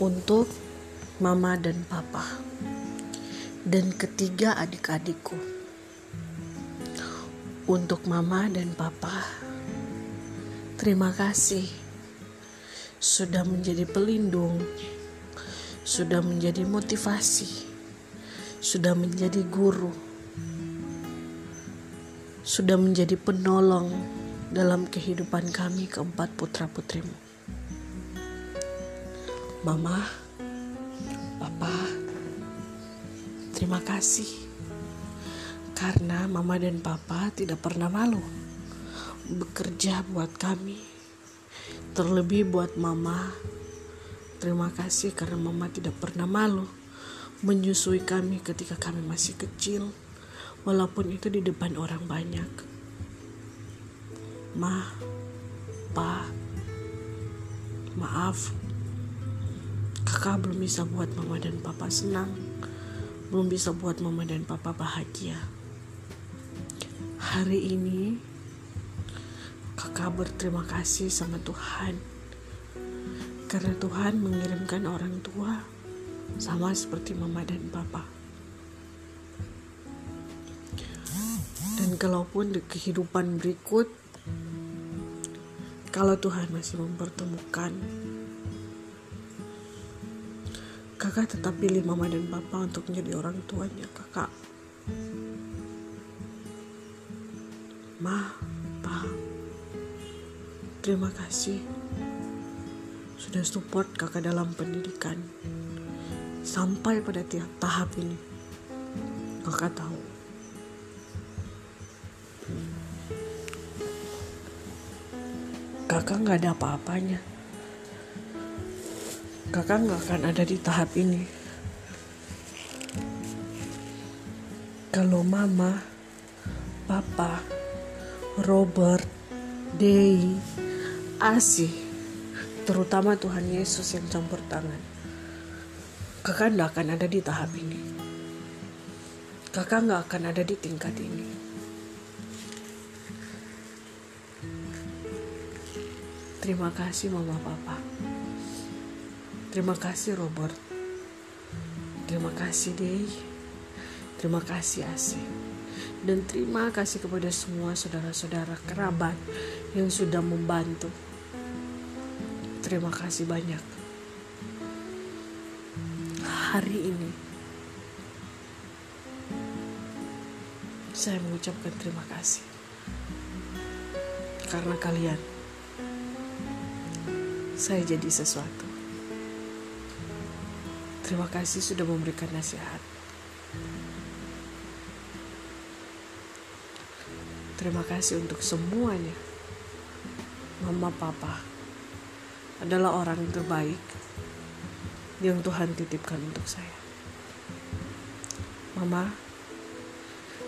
untuk mama dan papa. Dan ketiga adik-adikku. Untuk mama dan papa, terima kasih. Sudah menjadi pelindung, sudah menjadi motivasi, sudah menjadi guru, sudah menjadi penolong dalam kehidupan kami keempat putra-putrimu. Mama, Papa, terima kasih karena Mama dan Papa tidak pernah malu bekerja buat kami. Terlebih buat Mama, terima kasih karena Mama tidak pernah malu menyusui kami ketika kami masih kecil, walaupun itu di depan orang banyak. Ma, Pa, maaf kakak belum bisa buat mama dan papa senang. Belum bisa buat mama dan papa bahagia. Hari ini kakak berterima kasih sama Tuhan. Karena Tuhan mengirimkan orang tua sama seperti mama dan papa. Dan kalaupun di kehidupan berikut kalau Tuhan masih mempertemukan kakak tetap pilih mama dan papa untuk menjadi orang tuanya kakak. Ma pa. Terima kasih sudah support kakak dalam pendidikan. Sampai pada tiap tahap ini kakak tahu. Kakak nggak ada apa-apanya kakak nggak akan ada di tahap ini. Kalau mama, papa, Robert, Dei, Asi, terutama Tuhan Yesus yang campur tangan, kakak nggak akan ada di tahap ini. Kakak nggak akan ada di tingkat ini. Terima kasih mama papa. Terima kasih Robert. Terima kasih Dei. Terima kasih Asi. Dan terima kasih kepada semua saudara-saudara kerabat yang sudah membantu. Terima kasih banyak. Hari ini saya mengucapkan terima kasih. Karena kalian saya jadi sesuatu. Terima kasih sudah memberikan nasihat. Terima kasih untuk semuanya. Mama Papa adalah orang terbaik yang Tuhan titipkan untuk saya. Mama,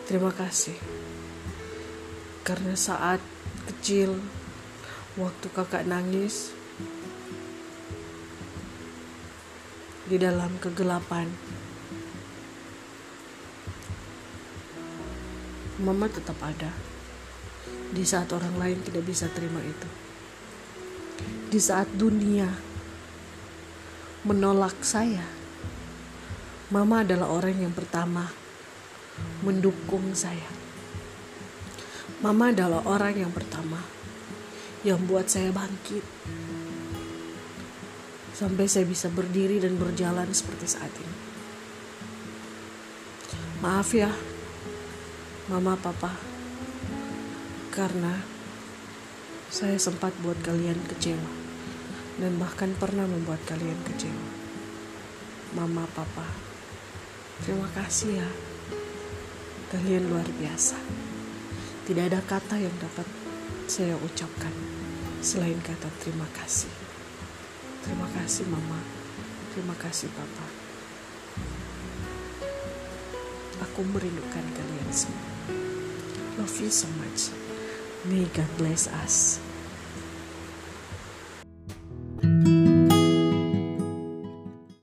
terima kasih. Karena saat kecil, waktu kakak nangis, di dalam kegelapan. Mama tetap ada di saat orang lain tidak bisa terima itu. Di saat dunia menolak saya, Mama adalah orang yang pertama mendukung saya. Mama adalah orang yang pertama yang buat saya bangkit sampai saya bisa berdiri dan berjalan seperti saat ini. Maaf ya, Mama, Papa, karena saya sempat buat kalian kecewa dan bahkan pernah membuat kalian kecewa. Mama, Papa, terima kasih ya. Kalian luar biasa. Tidak ada kata yang dapat saya ucapkan selain kata terima kasih. Terima kasih mama. Terima kasih papa. Aku merindukan kalian semua. Love you so much. May God bless us.